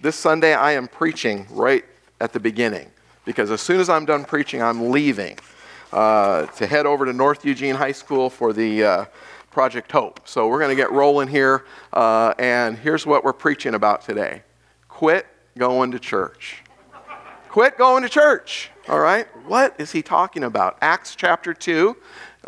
this Sunday I am preaching right at the beginning because as soon as I'm done preaching, I'm leaving uh, to head over to North Eugene High School for the uh, Project Hope. So we're going to get rolling here, uh, and here's what we're preaching about today quit going to church. Quit going to church. All right? What is he talking about? Acts chapter 2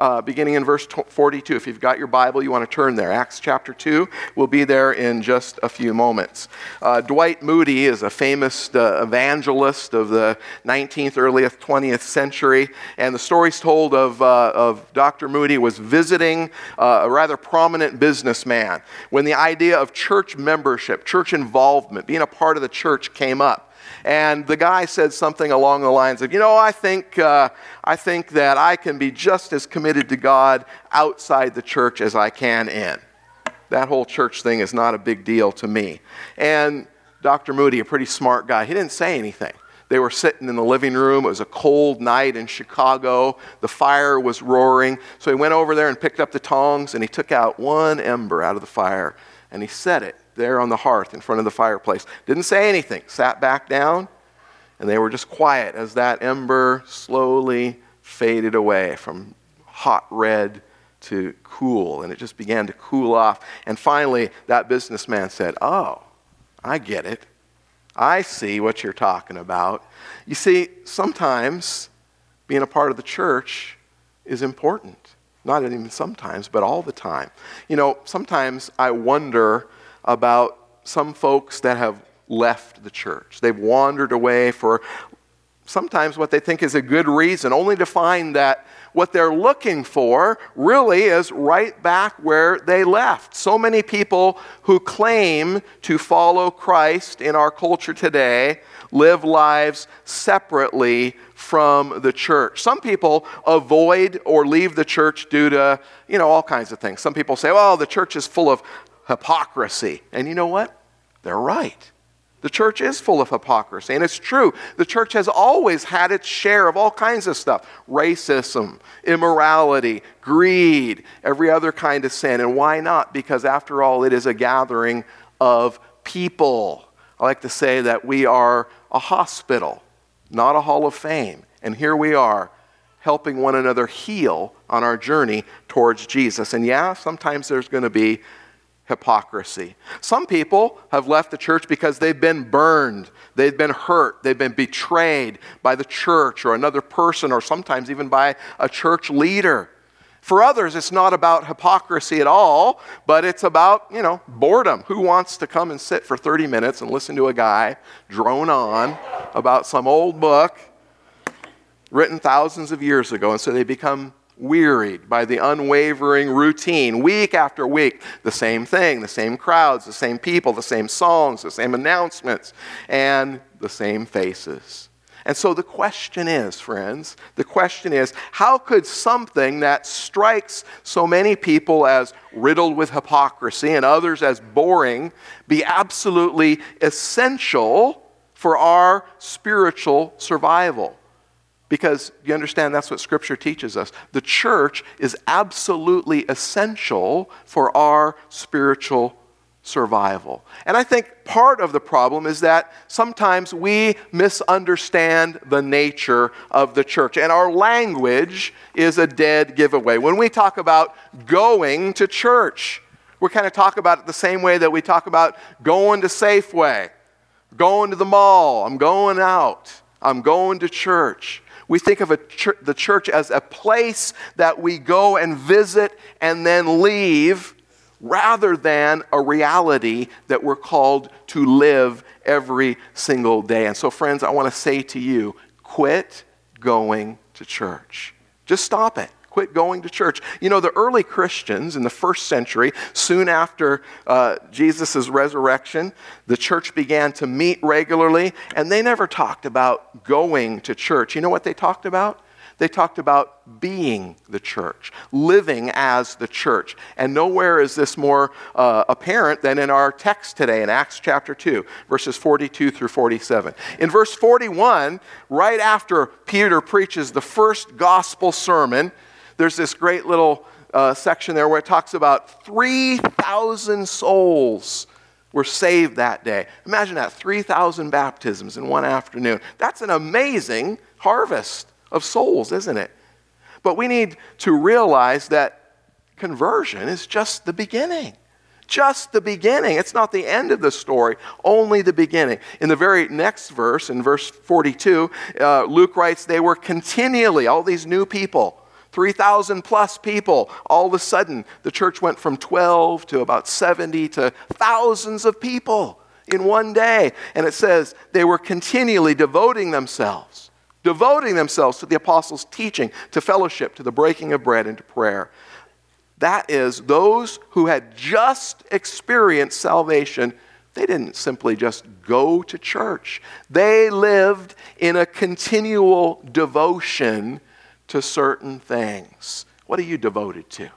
uh, beginning in verse 42. If you've got your Bible, you want to turn there. Acts chapter 2. We'll be there in just a few moments. Uh, Dwight Moody is a famous uh, evangelist of the 19th, early 20th century. And the stories told of, uh, of Dr. Moody was visiting uh, a rather prominent businessman when the idea of church membership, church involvement, being a part of the church came up. And the guy said something along the lines of, you know, I think, uh, I think that I can be just as committed to God outside the church as I can in. That whole church thing is not a big deal to me. And Dr. Moody, a pretty smart guy, he didn't say anything. They were sitting in the living room. It was a cold night in Chicago. The fire was roaring. So he went over there and picked up the tongs and he took out one ember out of the fire and he set it there on the hearth in front of the fireplace. Didn't say anything, sat back down, and they were just quiet as that ember slowly faded away from hot red to cool, and it just began to cool off. And finally, that businessman said, Oh, I get it. I see what you're talking about. You see, sometimes being a part of the church is important. Not even sometimes, but all the time. You know, sometimes I wonder about some folks that have left the church. They've wandered away for sometimes what they think is a good reason, only to find that what they're looking for really is right back where they left. So many people who claim to follow Christ in our culture today live lives separately from the church. Some people avoid or leave the church due to, you know, all kinds of things. Some people say, well, the church is full of hypocrisy. And you know what? They're right. The church is full of hypocrisy, and it's true. The church has always had its share of all kinds of stuff racism, immorality, greed, every other kind of sin. And why not? Because after all, it is a gathering of people. I like to say that we are a hospital, not a hall of fame. And here we are helping one another heal on our journey towards Jesus. And yeah, sometimes there's going to be hypocrisy. Some people have left the church because they've been burned, they've been hurt, they've been betrayed by the church or another person, or sometimes even by a church leader. For others, it's not about hypocrisy at all, but it's about, you know, boredom. Who wants to come and sit for 30 minutes and listen to a guy drone on about some old book written thousands of years ago? And so they become wearied by the unwavering routine, week after week, the same thing, the same crowds, the same people, the same songs, the same announcements, and the same faces. And so the question is, friends, the question is how could something that strikes so many people as riddled with hypocrisy and others as boring be absolutely essential for our spiritual survival? Because you understand that's what Scripture teaches us. The church is absolutely essential for our spiritual survival. And I think part of the problem is that sometimes we misunderstand the nature of the church, and our language is a dead giveaway. When we talk about going to church, we kind of talk about it the same way that we talk about going to Safeway, going to the mall, I'm going out, I'm going to church. We think of the church as a place that we go and visit and then leave rather than a reality that we're called to live every single day. And so, friends, I want to say to you quit going to church. Just stop it quit going to church. You know, the early Christians in the first century, soon after uh, Jesus' resurrection, the church began to meet regularly, and they never talked about going to church. You know what they talked about? They talked about being the church, living as the church. And nowhere is this more uh, apparent than in our text today in Acts chapter 2, verses 42 through 47. In verse 41, right after Peter preaches the first gospel sermon, there's this great little uh, section there where it talks about 3,000 souls were saved that day. Imagine that 3,000 baptisms in one afternoon. That's an amazing harvest of souls, isn't it? But we need to realize that conversion is just the beginning. Just the beginning. It's not the end of the story, only the beginning. In the very next verse, in verse 42, uh, Luke writes, They were continually, all these new people, 3,000 plus people. All of a sudden, the church went from 12 to about 70 to thousands of people in one day. And it says they were continually devoting themselves, devoting themselves to the apostles' teaching, to fellowship, to the breaking of bread, and to prayer. That is, those who had just experienced salvation, they didn't simply just go to church. They lived in a continual devotion to certain things. What are you devoted to?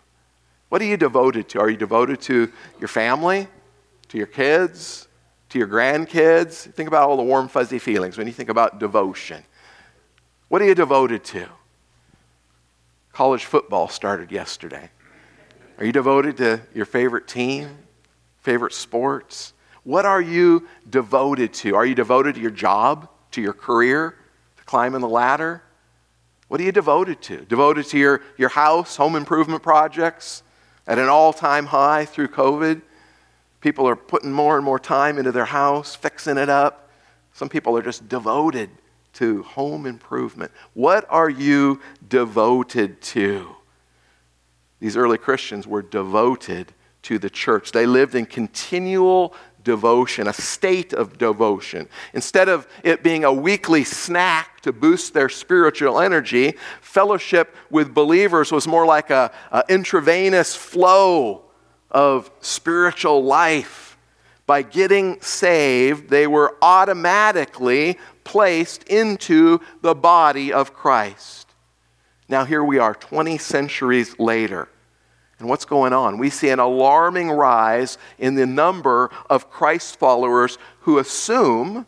What are you devoted to? Are you devoted to your family, to your kids, to your grandkids? Think about all the warm, fuzzy feelings when you think about devotion. What are you devoted to? College football started yesterday. Are you devoted to your favorite team, favorite sports? What are you devoted to? Are you devoted to your job, to your career, to climbing the ladder? What are you devoted to? Devoted to your, your house, home improvement projects at an all time high through COVID? People are putting more and more time into their house, fixing it up. Some people are just devoted to home improvement. What are you devoted to? These early Christians were devoted to the church. They lived in continual devotion, a state of devotion. Instead of it being a weekly snack to boost their spiritual energy, fellowship with believers was more like an intravenous flow of spiritual life. By getting saved, they were automatically placed into the body of Christ. Now, here we are, 20 centuries later. And what's going on? We see an alarming rise in the number of Christ followers who assume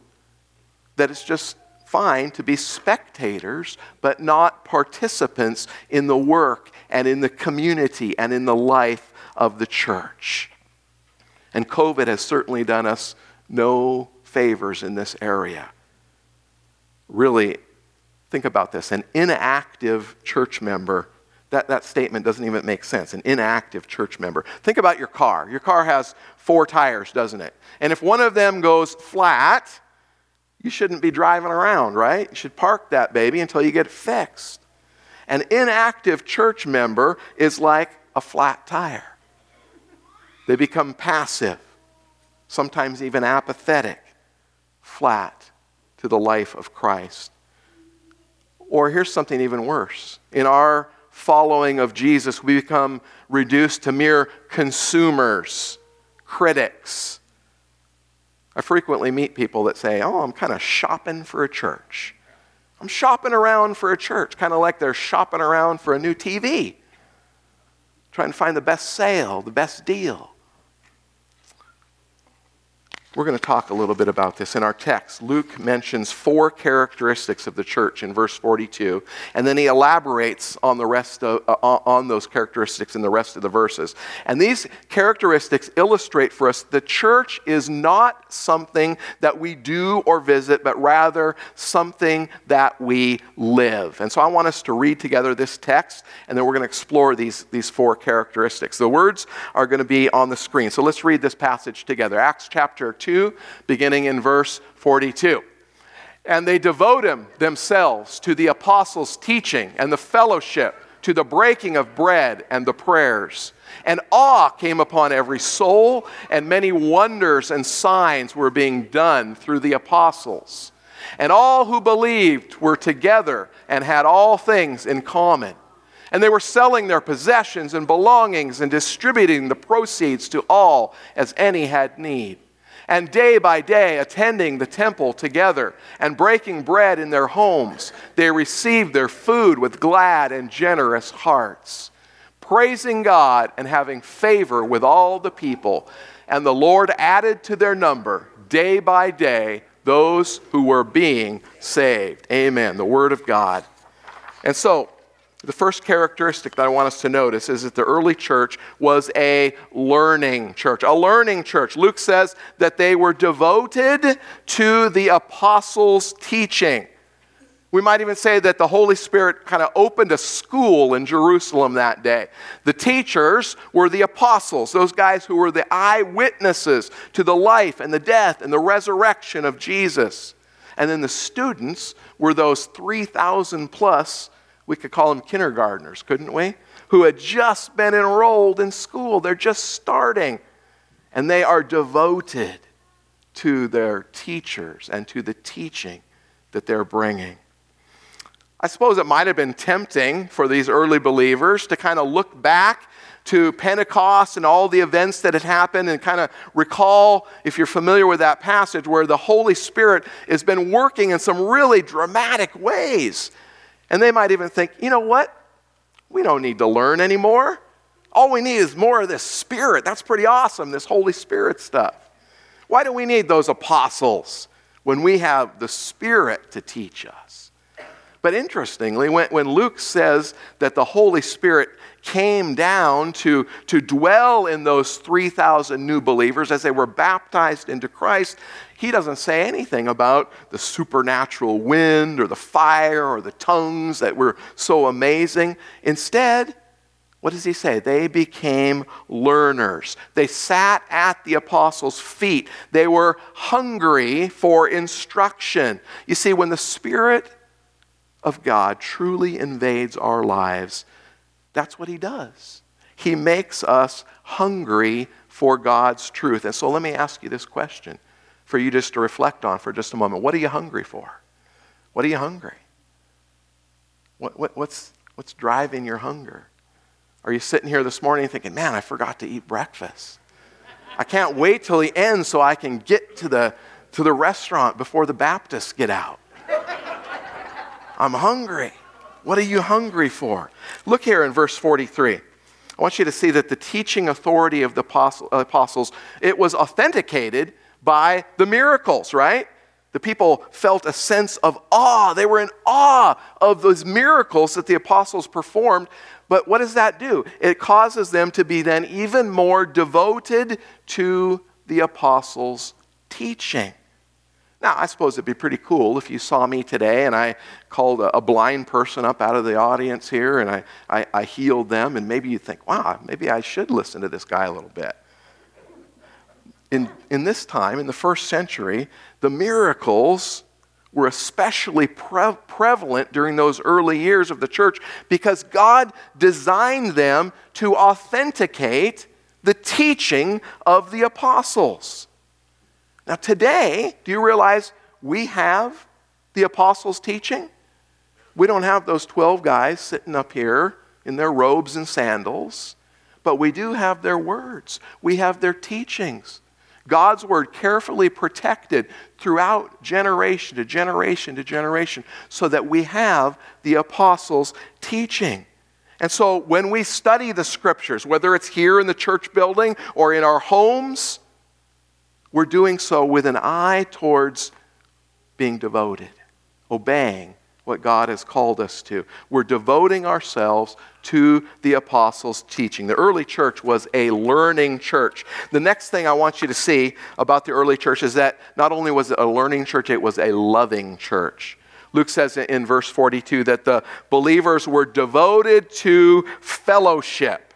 that it's just fine to be spectators, but not participants in the work and in the community and in the life of the church. And COVID has certainly done us no favors in this area. Really, Think about this an inactive church member, that, that statement doesn't even make sense. An inactive church member. Think about your car. Your car has four tires, doesn't it? And if one of them goes flat, you shouldn't be driving around, right? You should park that baby until you get it fixed. An inactive church member is like a flat tire. They become passive, sometimes even apathetic, flat to the life of Christ. Or here's something even worse. In our following of Jesus, we become reduced to mere consumers, critics. I frequently meet people that say, Oh, I'm kind of shopping for a church. I'm shopping around for a church, kind of like they're shopping around for a new TV, trying to find the best sale, the best deal. We're going to talk a little bit about this in our text. Luke mentions four characteristics of the church in verse 42, and then he elaborates on the rest of, uh, on those characteristics in the rest of the verses. And these characteristics illustrate for us the church is not something that we do or visit, but rather something that we live. And so I want us to read together this text, and then we're going to explore these, these four characteristics. The words are going to be on the screen. So let's read this passage together. Acts chapter 2, beginning in verse 42. And they devote him themselves to the apostles' teaching and the fellowship, to the breaking of bread and the prayers. And awe came upon every soul, and many wonders and signs were being done through the apostles. And all who believed were together and had all things in common. And they were selling their possessions and belongings and distributing the proceeds to all as any had need and day by day attending the temple together and breaking bread in their homes, they received their food with glad and generous hearts, praising God and having favor with all the people. And the Lord added to their number day by day those who were being saved. Amen. The Word of God. And so, the first characteristic that I want us to notice is that the early church was a learning church. A learning church. Luke says that they were devoted to the apostles' teaching. We might even say that the Holy Spirit kind of opened a school in Jerusalem that day. The teachers were the apostles, those guys who were the eyewitnesses to the life and the death and the resurrection of Jesus. And then the students were those 3,000 plus we could call them kindergartners, couldn't we? Who had just been enrolled in school. They're just starting. And they are devoted to their teachers and to the teaching that they're bringing. I suppose it might have been tempting for these early believers to kind of look back to Pentecost and all the events that had happened and kind of recall, if you're familiar with that passage, where the Holy Spirit has been working in some really dramatic ways and they might even think, you know what? We don't need to learn anymore. All we need is more of this Spirit. That's pretty awesome, this Holy Spirit stuff. Why do we need those apostles when we have the Spirit to teach us? But interestingly, when, when Luke says that the Holy Spirit came down to, to dwell in those 3,000 new believers as they were baptized into Christ, he doesn't say anything about the supernatural wind or the fire or the tongues that were so amazing. Instead, what does he say? They became learners. They sat at the apostles' feet. They were hungry for instruction. You see, when the Spirit of God truly invades our lives, that's what he does. He makes us hungry for God's truth. And so let me ask you this question for you just to reflect on for just a moment. What are you hungry for? What are you hungry? What, what, what's, what's driving your hunger? Are you sitting here this morning thinking, man, I forgot to eat breakfast? I can't wait till the end so I can get to the, to the restaurant before the Baptists get out. I'm hungry. What are you hungry for? Look here in verse 43. I want you to see that the teaching authority of the apostles, it was authenticated by the miracles, right? The people felt a sense of awe. They were in awe of those miracles that the apostles performed. But what does that do? It causes them to be then even more devoted to the apostles' teaching. Now, I suppose it'd be pretty cool if you saw me today and I called a, a blind person up out of the audience here and I, I, I healed them, and maybe you think, wow, maybe I should listen to this guy a little bit. In, in this time, in the first century, the miracles were especially pre- prevalent during those early years of the church because God designed them to authenticate the teaching of the apostles. Now, today, do you realize we have the apostles' teaching? We don't have those 12 guys sitting up here in their robes and sandals, but we do have their words. We have their teachings. God's word carefully protected throughout generation to generation to generation so that we have the apostles' teaching. And so when we study the scriptures, whether it's here in the church building or in our homes, we're doing so with an eye towards being devoted, obeying what God has called us to. We're devoting ourselves to the apostles' teaching. The early church was a learning church. The next thing I want you to see about the early church is that not only was it a learning church, it was a loving church. Luke says in verse 42 that the believers were devoted to fellowship.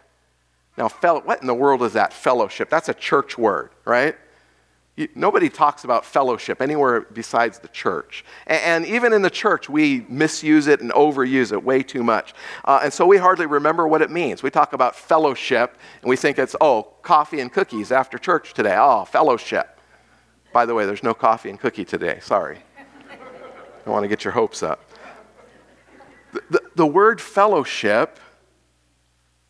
Now, what in the world is that? Fellowship. That's a church word, right? Nobody talks about fellowship anywhere besides the church. And, and, even in the church, we misuse it and overuse it way too much. Uh, and so we hardly remember what it means. We talk about fellowship and we think it's, oh, coffee and cookies after church today. Oh, fellowship. By the way, there's no coffee and cookie today. Sorry. I want to get your hopes up. The, the, the word fellowship,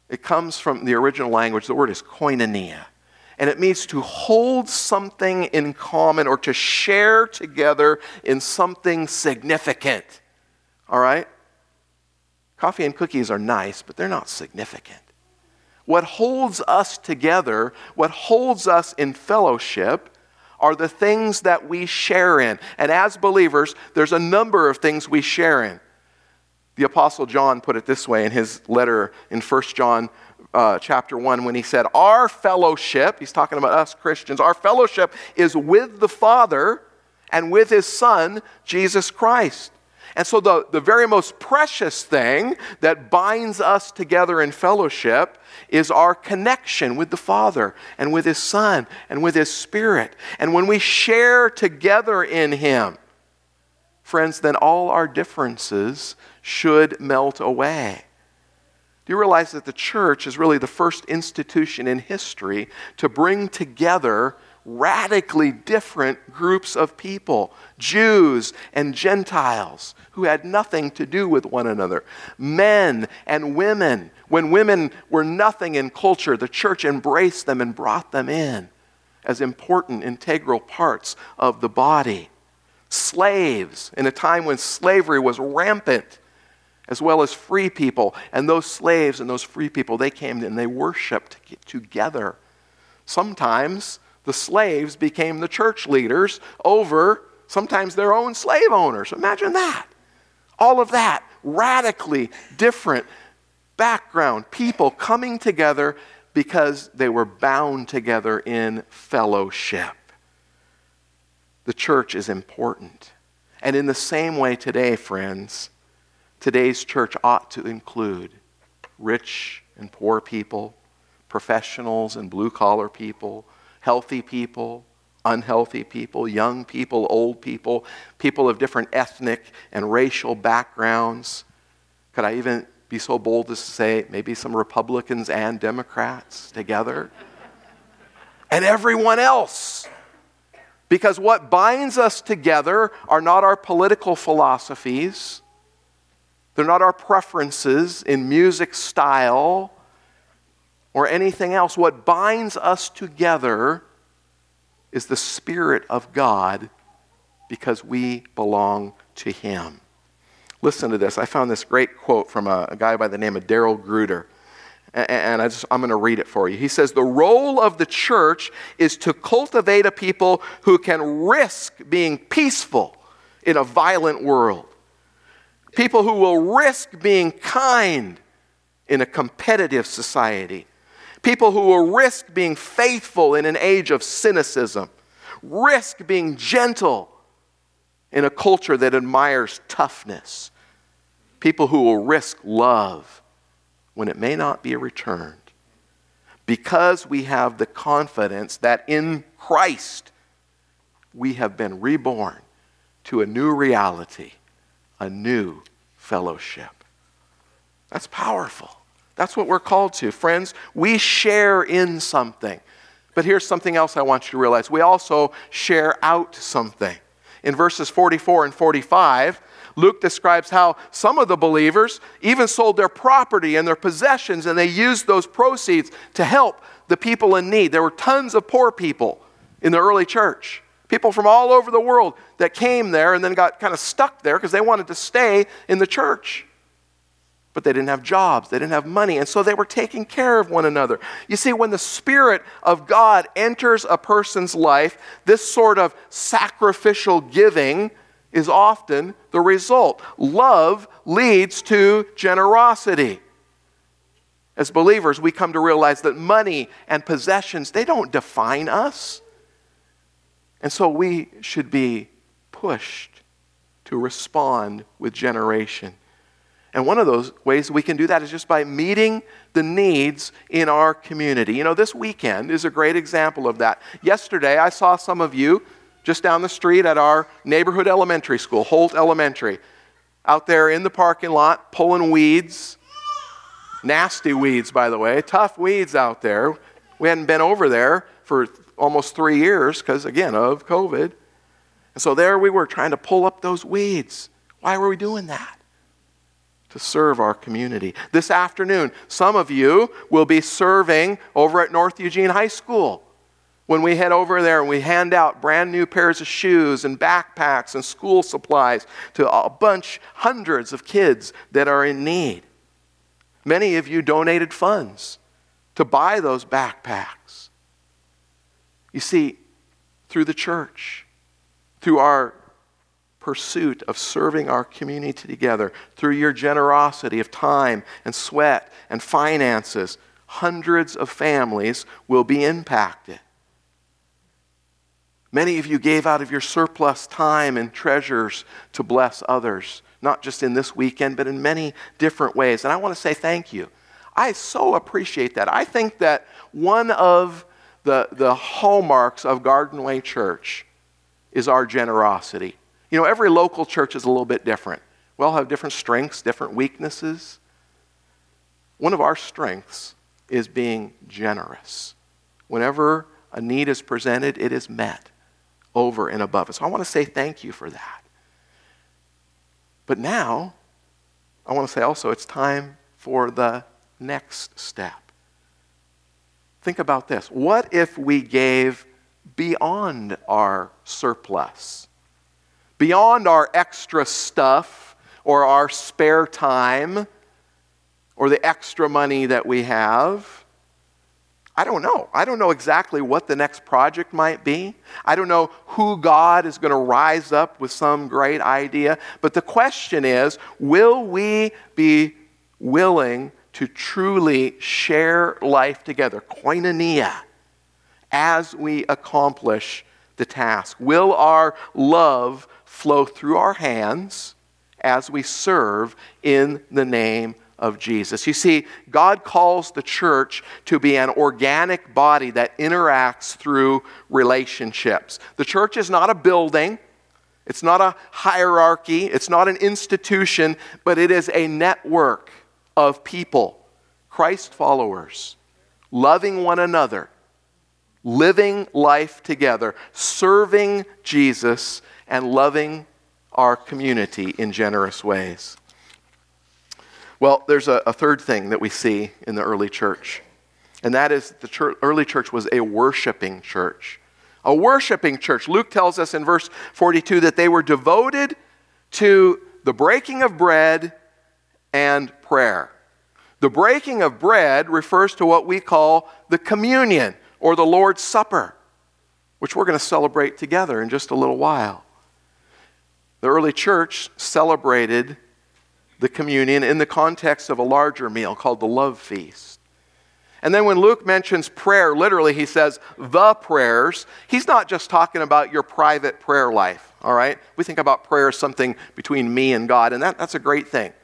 it comes from the original language. The word is koinonia and it means to hold something in common or to share together in something significant. All right? Coffee and cookies are nice, but they're not significant. What holds us together, what holds us in fellowship, are the things that we share in. And as believers, there's a number of things we share in. The Apostle John put it this way in his letter in 1 John uh, chapter 1 when he said, Our fellowship, he's talking about us Christians, our fellowship is with the Father and with his Son, Jesus Christ. And so, the, the very most precious thing that binds us together in fellowship is our connection with the Father and with His Son and with His Spirit. And when we share together in Him, friends, then all our differences should melt away. Do you realize that the church is really the first institution in history to bring together radically different groups of people Jews and Gentiles who had nothing to do with one another, men and women. When women were nothing in culture, the church embraced them and brought them in as important, integral parts of the body. Slaves, in a time when slavery was rampant, as well as free people. And those slaves and those free people, they came and they worshiped together. Sometimes the slaves became the church leaders over sometimes their own slave owners. Imagine that. All of that, radically different background, people coming together because they were bound together in fellowship. The church is important. And in the same way today, friends, today's church ought to include rich and poor people, professionals and blue collar people, healthy people, unhealthy people, young people, old people, people of different ethnic and racial backgrounds. Could I even be so bold as to say maybe some Republicans and Democrats together? and everyone else. Because what binds us together are not our political philosophies, they're not our preferences in music style or anything else. What binds us together is the Spirit of God because we belong to Him. Listen to this. I found this great quote from a, a guy by the name of Daryl Gruyter. And I just, I'm going to read it for you. He says, The role of the church is to cultivate a people who can risk being peaceful in a violent world. People who will risk being kind in a competitive society People who will risk being faithful in an age of cynicism, risk being gentle in a culture that admires toughness. People who will risk love when it may not be returned. Because we have the confidence that in Christ we have been reborn to a new reality, a new fellowship. That's powerful. That's what we're called to. Friends, we share in something. But here's something else I want you to realize we also share out something. In verses 44 and 45, Luke describes how some of the believers even sold their property and their possessions and they used those proceeds to help the people in need. There were tons of poor people in the early church. People from all over the world that came there and then got kind of stuck there because they wanted to stay in the church but they didn't have jobs, they didn't have money, and so they were taking care of one another. You see, when the Spirit of God enters a person's life, this sort of sacrificial giving is often the result. Love leads to generosity. As believers, we come to realize that money and possessions, they don't define us. And so we should be pushed to respond with generation. And one of those ways we can do that is just by meeting the needs in our community. You know, this weekend is a great example of that. Yesterday, I saw some of you just down the street at our neighborhood elementary school, Holt Elementary, out there in the parking lot pulling weeds. Nasty weeds, by the way, tough weeds out there. We hadn't been over there for almost three years because, again, of COVID. And so there we were trying to pull up those weeds. Why were we doing that? to serve our community. This afternoon, some of you will be serving over at North Eugene High School. When we head over there and we hand out brand new pairs of shoes and backpacks and school supplies to a bunch, hundreds of kids that are in need. Many of you donated funds to buy those backpacks. You see, through the church, through our pursuit of serving our community together through your generosity of time and sweat and finances, hundreds of families will be impacted. Many of you gave out of your surplus time and treasures to bless others, not just in this weekend, but in many different ways. And I want to say thank you. I so appreciate that. I think that one of the, the hallmarks of Garden Way Church is our generosity. You know, every local church is a little bit different. We all have different strengths, different weaknesses. One of our strengths is being generous. Whenever a need is presented, it is met over and above. So I want to say thank you for that. But now, I want to say also it's time for the next step. Think about this. What if we gave beyond our surplus, beyond our extra stuff or our spare time or the extra money that we have? I don't know. I don't know exactly what the next project might be. I don't know who God is going to rise up with some great idea. But the question is will we be willing to truly share life together, koinonia, as we accomplish the task? Will our love flow through our hands as we serve in the name of Jesus. You see, God calls the church to be an organic body that interacts through relationships. The church is not a building, it's not a hierarchy, it's not an institution, but it is a network of people, Christ followers, loving one another, living life together, serving Jesus, and loving our community in generous ways. Well, there's a, a, third thing that we see in the early church, and that is the church, early church was a worshiping church. A worshiping church. Luke tells us in verse 42 that they were devoted to the breaking of bread and prayer. The breaking of bread refers to what we call the communion or the Lord's Supper, which we're going to celebrate together in just a little while. The early church celebrated the communion in the context of a larger meal called the love feast. And then when Luke mentions prayer, literally he says the prayers, he's not just talking about your private prayer life, all right? We think about prayer as something between me and God, and that, that's a great thing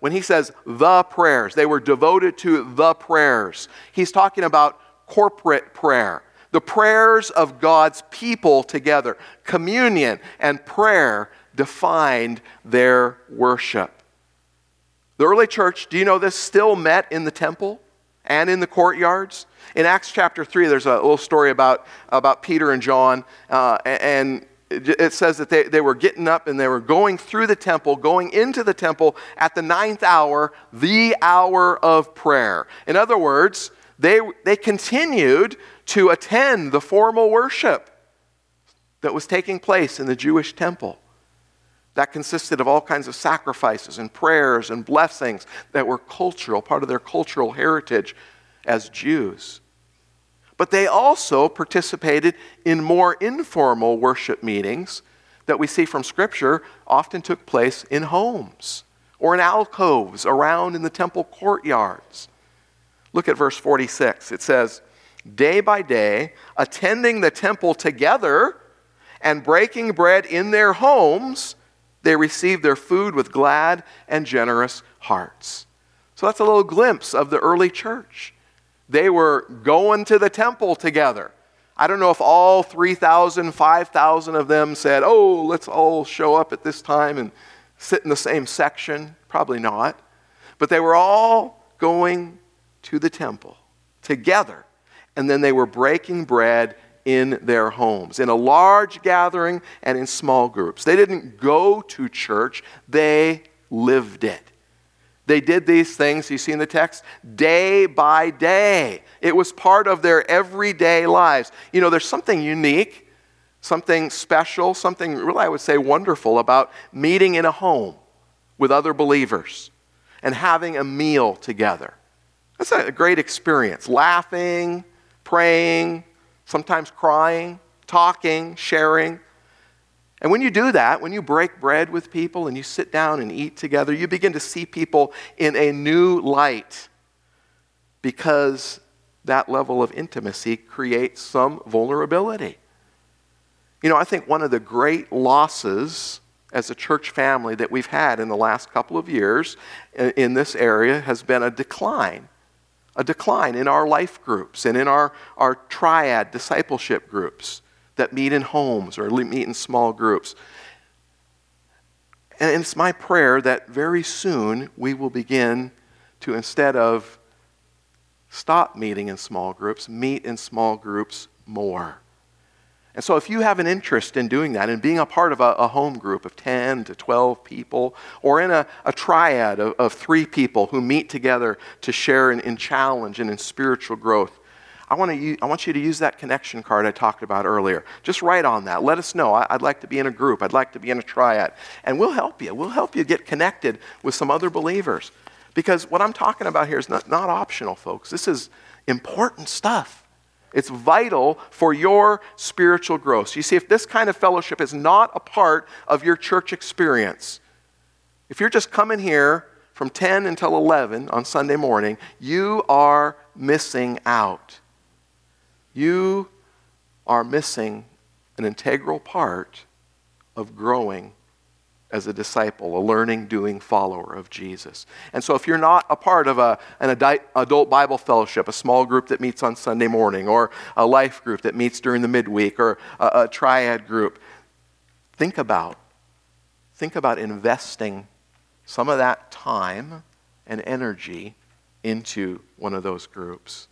when he says the prayers, they were devoted to the prayers, he's talking about corporate prayer, the prayers of God's people together. Communion and prayer defined their worship. The early church, do you know this, still met in the temple and in the courtyards? In Acts chapter 3, there's a little story about, about Peter and John, uh, and it says that they, they were getting up and they were going through the temple, going into the temple at the ninth hour, the hour of prayer. In other words, they, they continued to attend the formal worship that was taking place in the Jewish temple. That consisted of all kinds of sacrifices and prayers and blessings that were cultural, part of their cultural heritage as Jews. But they also participated in more informal worship meetings that we see from Scripture often took place in homes or in alcoves around in the temple courtyards. Look at verse 46. It says, Day by day, attending the temple together and breaking bread in their homes, they received their food with glad and generous hearts. So that's a little glimpse of the early church. They were going to the temple together. I don't know if all 3,000, 5,000 of them said, oh, let's all show up at this time and sit in the same section. Probably not. But they were all going to the temple together. And then they were breaking bread in their homes, in a large gathering and in small groups. They didn't go to church, they lived it. They did these things, you see in the text, day by day. It was part of their everyday lives. You know, there's something unique, something special, something really, I would say, wonderful about meeting in a home with other believers and having a meal together. That's a great experience. Laughing, praying, sometimes crying, talking, sharing. And when you do that, when you break bread with people and you sit down and eat together, you begin to see people in a new light because that level of intimacy creates some vulnerability. You know, I think one of the great losses as a church family that we've had in the last couple of years in this area has been a decline. A decline in our life groups and in our, our triad discipleship groups that meet in homes or meet in small groups. And it's my prayer that very soon we will begin to, instead of stop meeting in small groups, meet in small groups more. And so, if you have an interest in doing that and being a part of a, a home group of 10 to 12 people, or in a, a triad of, of, three people who meet together to share in, in challenge and in spiritual growth, I, want to, I want you to use that connection card I talked about earlier. Just write on that. Let us know. I'd like to be in a group, I'd like to be in a triad. And we'll help you. We'll help you get connected with some other believers. Because what I'm talking about here is not, not optional, folks. This is important stuff. It's vital for your spiritual growth. You see, if this kind of fellowship is not a part of your church experience, if you're just coming here from 10 until 11 on Sunday morning, you are missing out. You are missing an integral part of growing as a disciple, a learning, doing follower of Jesus. And so, if you're not a part of a, an adult Bible fellowship, a small group that meets on Sunday morning, or a life group that meets during the midweek, or a, a triad group, think about think about investing some of that time and energy into one of those groups.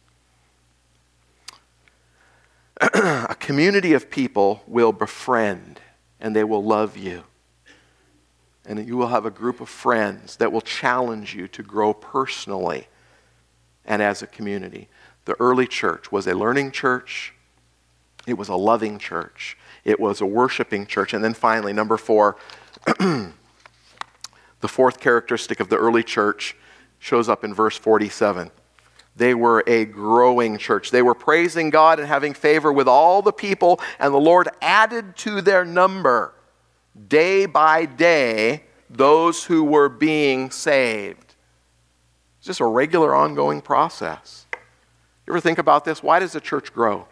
a community of people will befriend and they will love you and you will have a group of friends that will challenge you to grow personally and as a community. The early church was a learning church, it was a loving church, it was a worshiping church. And then finally, number four, the fourth characteristic of the early church shows up in verse 47. They were a growing church. They were praising God and having favor with all the people, and the Lord added to their number day by day those who were being saved. It's just a regular ongoing process. You ever think about this? Why does a church grow?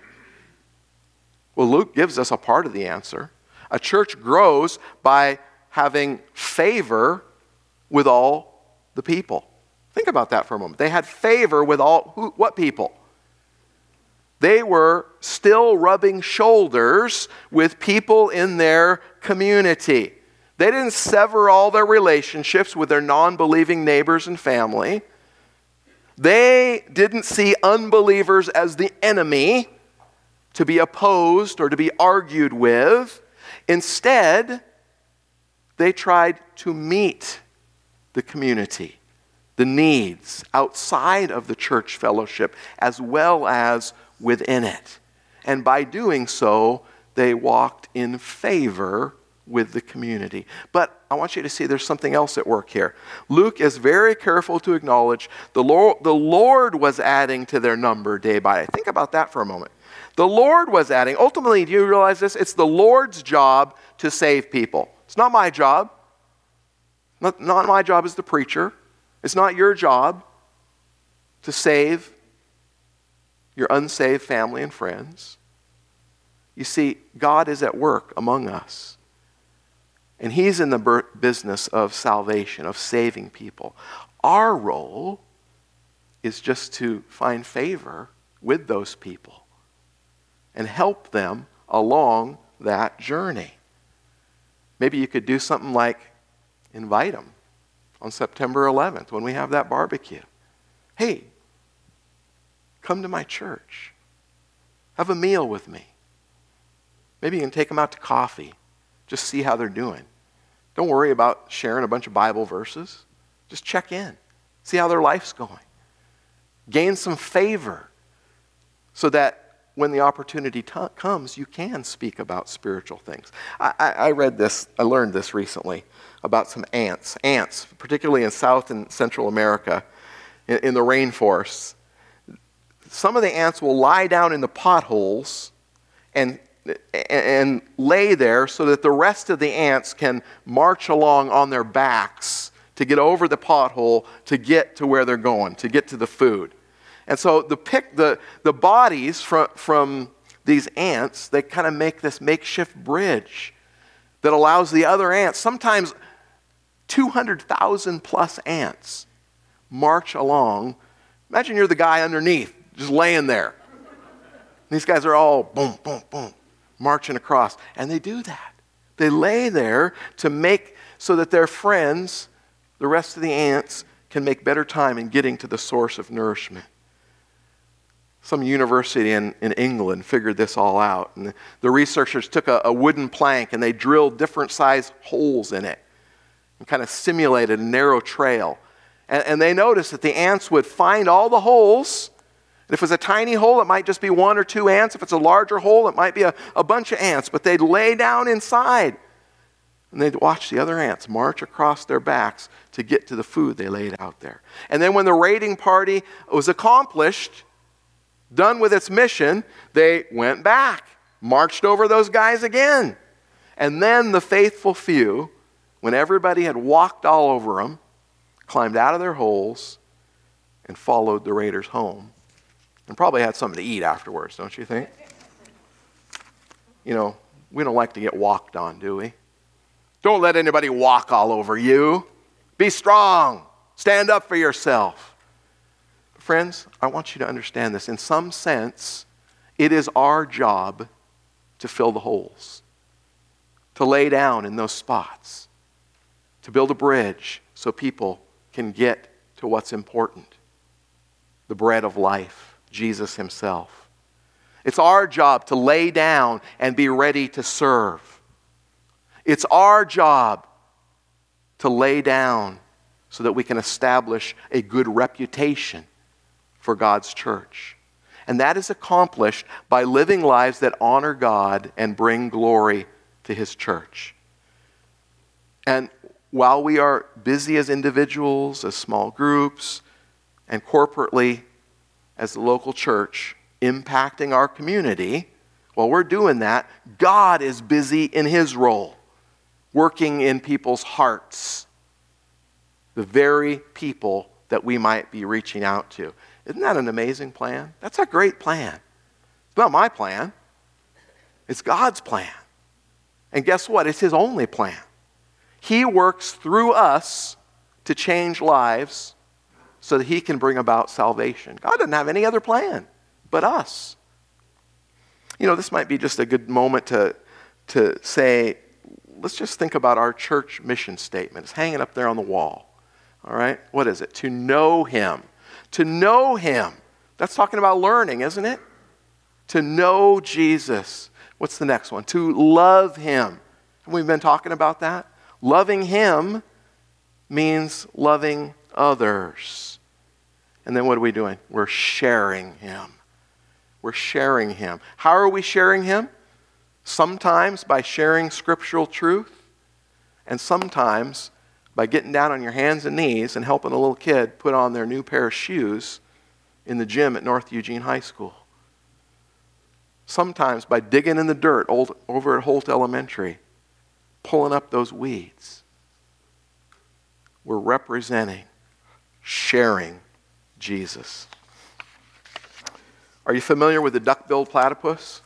Well, Luke gives us a part of the answer. A church grows by having favor with all the people. Think about that for a moment. They had favor with all who, what people? They were still rubbing shoulders with people in their community. They didn't sever all their relationships with their non believing neighbors and family. They didn't see unbelievers as the enemy to be opposed or to be argued with. Instead, they tried to meet the community, the needs outside of the church fellowship as well as within it. And by doing so, they walked in favor with the community. But I want you to see there's something else at work here. Luke is very careful to acknowledge the Lord, the Lord was adding to their number day by day. Think about that for a moment. The Lord was adding. Ultimately, do you realize this? It's the Lord's job to save people. It's not my job. Not, not my job as the preacher. It's not your job to save your unsaved family and friends. You see, God is at work among us. And He's in the business of salvation, of saving people. Our role is just to find favor with those people and help them along that journey. Maybe you could do something like invite them on September 11th when we have that barbecue. Hey, come to my church. Have a meal with me. Maybe you can take them out to coffee. Just see how they're doing. Don't worry about sharing a bunch of Bible verses. Just check in. See how their life's going. Gain some favor so that when the opportunity t- comes, you can speak about spiritual things. I, I, I read this, I learned this recently about some ants. Ants, particularly in South and Central America, in, in the rainforests. Some of the ants will lie down in the potholes and and lay there so that the rest of the ants can march along on their backs to get over the pothole to get to where they're going, to get to the food. And so the, pick, the, the bodies from, from these ants, they kind of make this makeshift bridge that allows the other ants, sometimes 200,000 plus ants, march along. Imagine you're the guy underneath, just laying there. These guys are all boom, boom, boom, marching across. And they do that. They lay there to make so that their friends, the rest of the ants, can make better time in getting to the source of nourishment. Some university in, in England figured this all out. And the, researchers took a, a wooden plank and they drilled different size holes in it and kind of simulated a narrow trail. And, and they noticed that the ants would find all the holes if it's a tiny hole, it might just be one or two ants. If it's a larger hole, it might be a, a bunch of ants. But they'd lay down inside and they'd watch the other ants march across their backs to get to the food they laid out there. And then when the raiding party was accomplished, done with its mission, they went back, marched over those guys again. And then the faithful few, when everybody had walked all over them, climbed out of their holes and followed the raiders home and probably had something to eat afterwards, don't you think? You know, we don't like to get walked on, do we? Don't let anybody walk all over you. Be strong. Stand up for yourself. Friends, I want you to understand this. In some sense, it is our job to fill the holes, to lay down in those spots, to build a bridge so people can get to what's important the bread of life. Jesus himself. It's our job to lay down and be ready to serve. It's our job to lay down so that we can establish a good reputation for God's church. And that is accomplished by living lives that honor God and bring glory to His church. And while we are busy as individuals, as small groups, and corporately, as the local church impacting our community, while we're doing that, God is busy in His role, working in people's hearts, the very people that we might be reaching out to. Isn't that an amazing plan? That's a great plan. It's not my plan, it's God's plan. And guess what? It's His only plan. He works through us to change lives so that he can bring about salvation. God doesn't have any other plan but us. You know, this might be just a good moment to, to say, let's just think about our church mission statement. It's hanging up there on the wall. All right? What is it? To know him. To know him. That's talking about learning, isn't it? To know Jesus. What's the next one? To love him. We've been talking about that. Loving him means loving others. And then what are we doing? We're sharing Him. We're sharing Him. How are we sharing Him? Sometimes by sharing scriptural truth, and sometimes by getting down on your hands and knees and helping a little kid put on their new pair of shoes in the gym at North Eugene High School. Sometimes by digging in the dirt over at Holt Elementary, pulling up those weeds. We're representing, sharing Jesus. Are you familiar with the duck-billed platypus?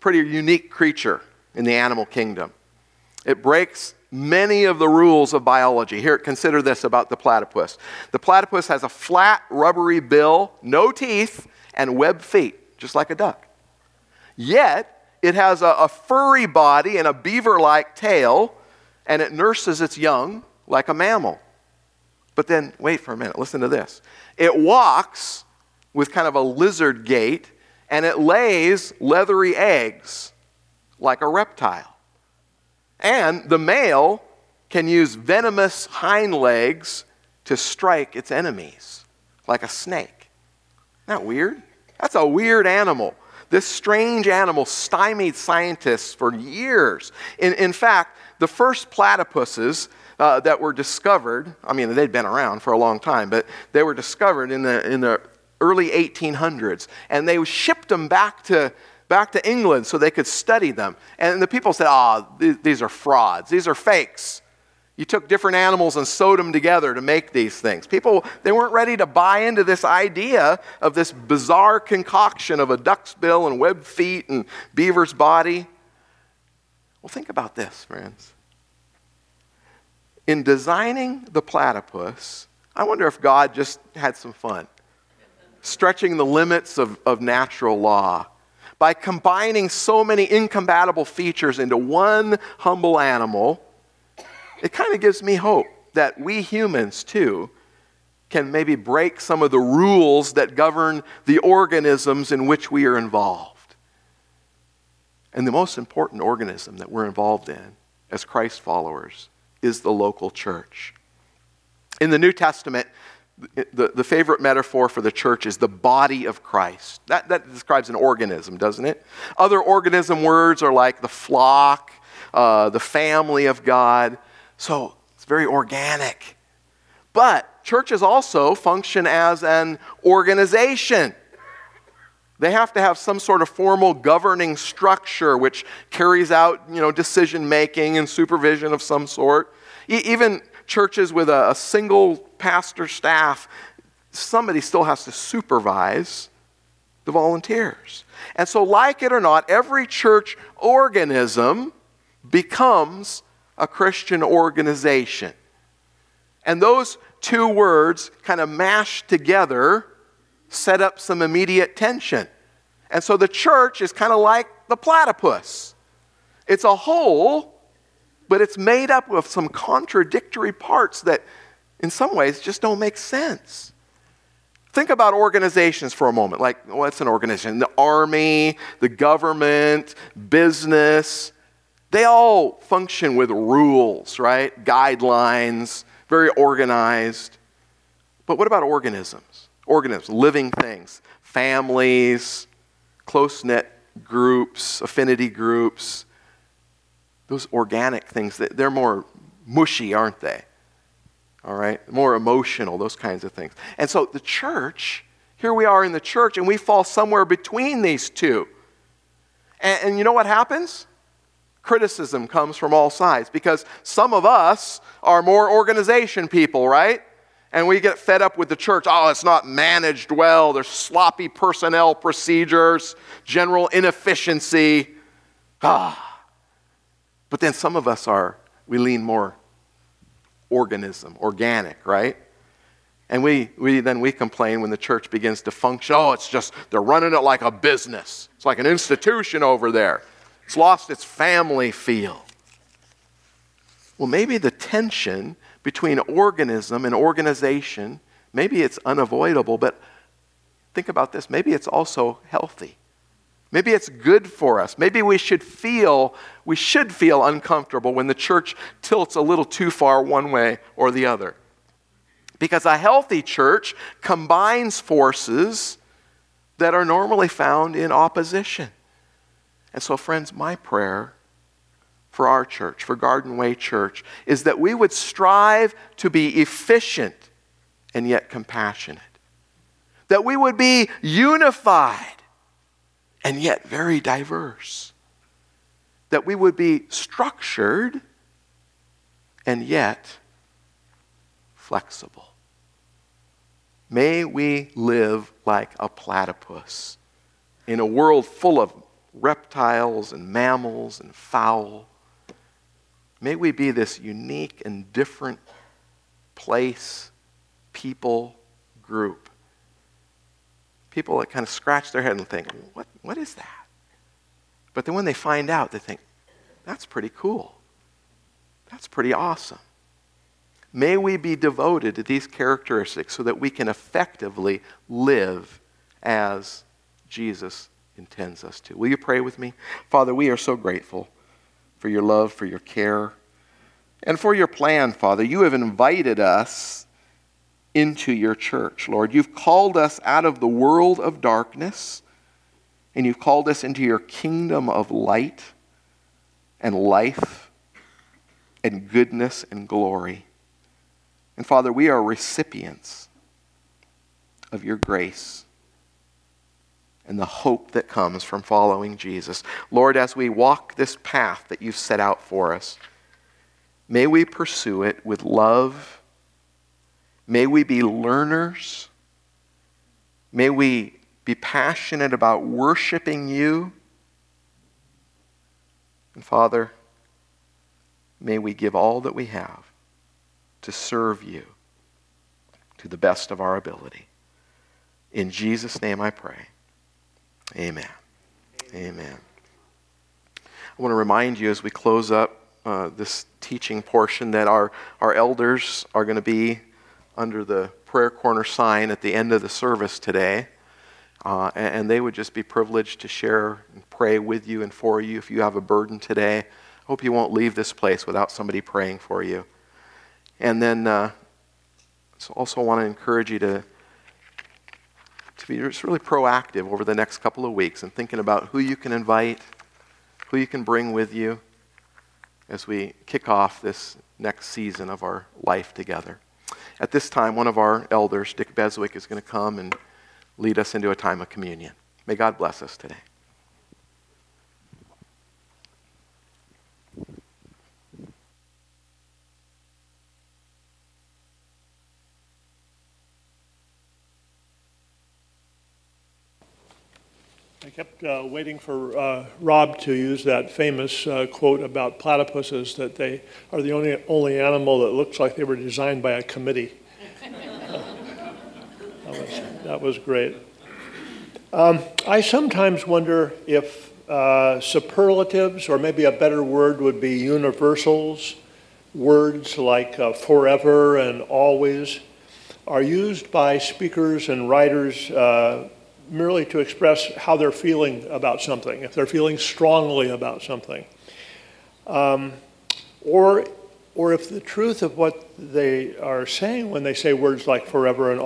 Pretty unique creature in the animal kingdom. It breaks many of the rules of biology. Here, consider this about the platypus. The platypus has a flat, rubbery bill, no teeth, and webbed feet, just like a duck. Yet, it has a, a furry body and a beaver like tail, and it nurses its young like a mammal. But then, wait for a minute, listen to this. It walks with kind of a lizard gait, and it lays leathery eggs like a reptile. And the male can use venomous hind legs to strike its enemies, like a snake. Isn't that weird? That's a weird animal. This strange animal stymied scientists for years. In, in fact, the first platypuses uh, that were discovered. I mean, they'd been around for a long time, but they were discovered in the, in the early 1800s. And they shipped them back to back to England so they could study them. And the people said, ah, oh, these are frauds, these are fakes. You took different animals and sewed them together to make these things. People, they weren't ready to buy into this idea of this bizarre concoction of a duck's bill and webbed feet and beaver's body. Well, think about this, friends. In designing the platypus, I wonder if God just had some fun, stretching the limits of, of natural law by combining so many incompatible features into one humble animal it kind of gives me hope that we humans, too, can maybe break some of the rules that govern the organisms in which we are involved. And the most important organism that we're involved in as Christ followers is the local church. In the New Testament, the, the favorite metaphor for the church is the body of Christ. That, that describes an organism, doesn't it? Other organism words are like the flock, uh, the family of God. So it's very organic. But churches also function as an organization. They have to have some sort of formal governing structure which carries out you know, decision making and supervision of some sort. E- even churches with a, a single pastor staff, somebody still has to supervise the volunteers. And so, like it or not, every church organism becomes a Christian organization. And those two words kind of mashed together set up some immediate tension. And so the church is kind of like the platypus. It's a whole, but it's made up of some contradictory parts that, in some ways, just don't make sense. Think about organizations for a moment. Like, what's an organization? The army, the government, business. They all function with rules, right? Guidelines, very organized. But what about organisms? Organisms, living things, families, close knit groups, affinity groups. Those organic things, they're more mushy, aren't they? All right? More emotional, those kinds of things. And so the church, here we are in the church, and we fall somewhere between these two. And, and you know what happens? Criticism comes from all sides because some of us are more organization people, right? And we get fed up with the church. Oh, it's not managed well. There's sloppy personnel procedures, general inefficiency. Ah. But then some of us are, we lean more organism, organic, right? And we, we then we complain when the church begins to function. Oh, it's just, they're running it like a business. It's like an institution over there. It's lost its family feel. Well, maybe the tension between organism and organization, maybe it's unavoidable, but think about this. Maybe it's also healthy. Maybe it's good for us. Maybe we should feel we should feel uncomfortable when the church tilts a little too far one way or the other. Because a healthy church combines forces that are normally found in opposition. And so, friends, my prayer for our church, for Garden Way Church, is that we would strive to be efficient and yet compassionate. That we would be unified and yet very diverse. That we would be structured and yet flexible. May we live like a platypus in a world full of reptiles and mammals and fowl. May we be this unique and different place, people, group. People that kind of scratch their head and think, what, what is that? But then when they find out, they think, that's pretty cool. That's pretty awesome. May we be devoted to these characteristics so that we can effectively live as Jesus intends us to. Will you pray with me? Father, we are so grateful for your love, for your care, and for your plan, Father. You have invited us into your church, Lord. You've called us out of the world of darkness, and you've called us into your kingdom of light and life and goodness and glory. And Father, we are recipients of your grace and the hope that comes from following Jesus. Lord, as we walk this path that you've set out for us, may we pursue it with love. May we be learners. May we be passionate about worshiping you. And Father, may we give all that we have to serve you to the best of our ability. In Jesus' name I pray. Amen. Amen. I want to remind you as we close up uh, this teaching portion that our, our elders are going to be under the prayer corner sign at the end of the service today. Uh, and, and they would just be privileged to share and pray with you and for you if you have a burden today. I hope you won't leave this place without somebody praying for you. And then uh, so also want to encourage you to, to be just really proactive over the next couple of weeks and thinking about who you can invite, who you can bring with you as we kick off this next season of our life together. At this time, one of our elders, Dick Beswick, is going to come and lead us into a time of communion. May God bless us today. I kept uh, waiting for uh, Rob to use that famous uh, quote about platypuses that they are the only, only animal that looks like they were designed by a committee. that, was, that was great. Um, I sometimes wonder if uh, superlatives, or maybe a better word would be universals, words like uh, forever and always, are used by speakers and writers uh, merely to express how they're feeling about something, if they're feeling strongly about something. Um, or, or if the truth of what they are saying when they say words like forever and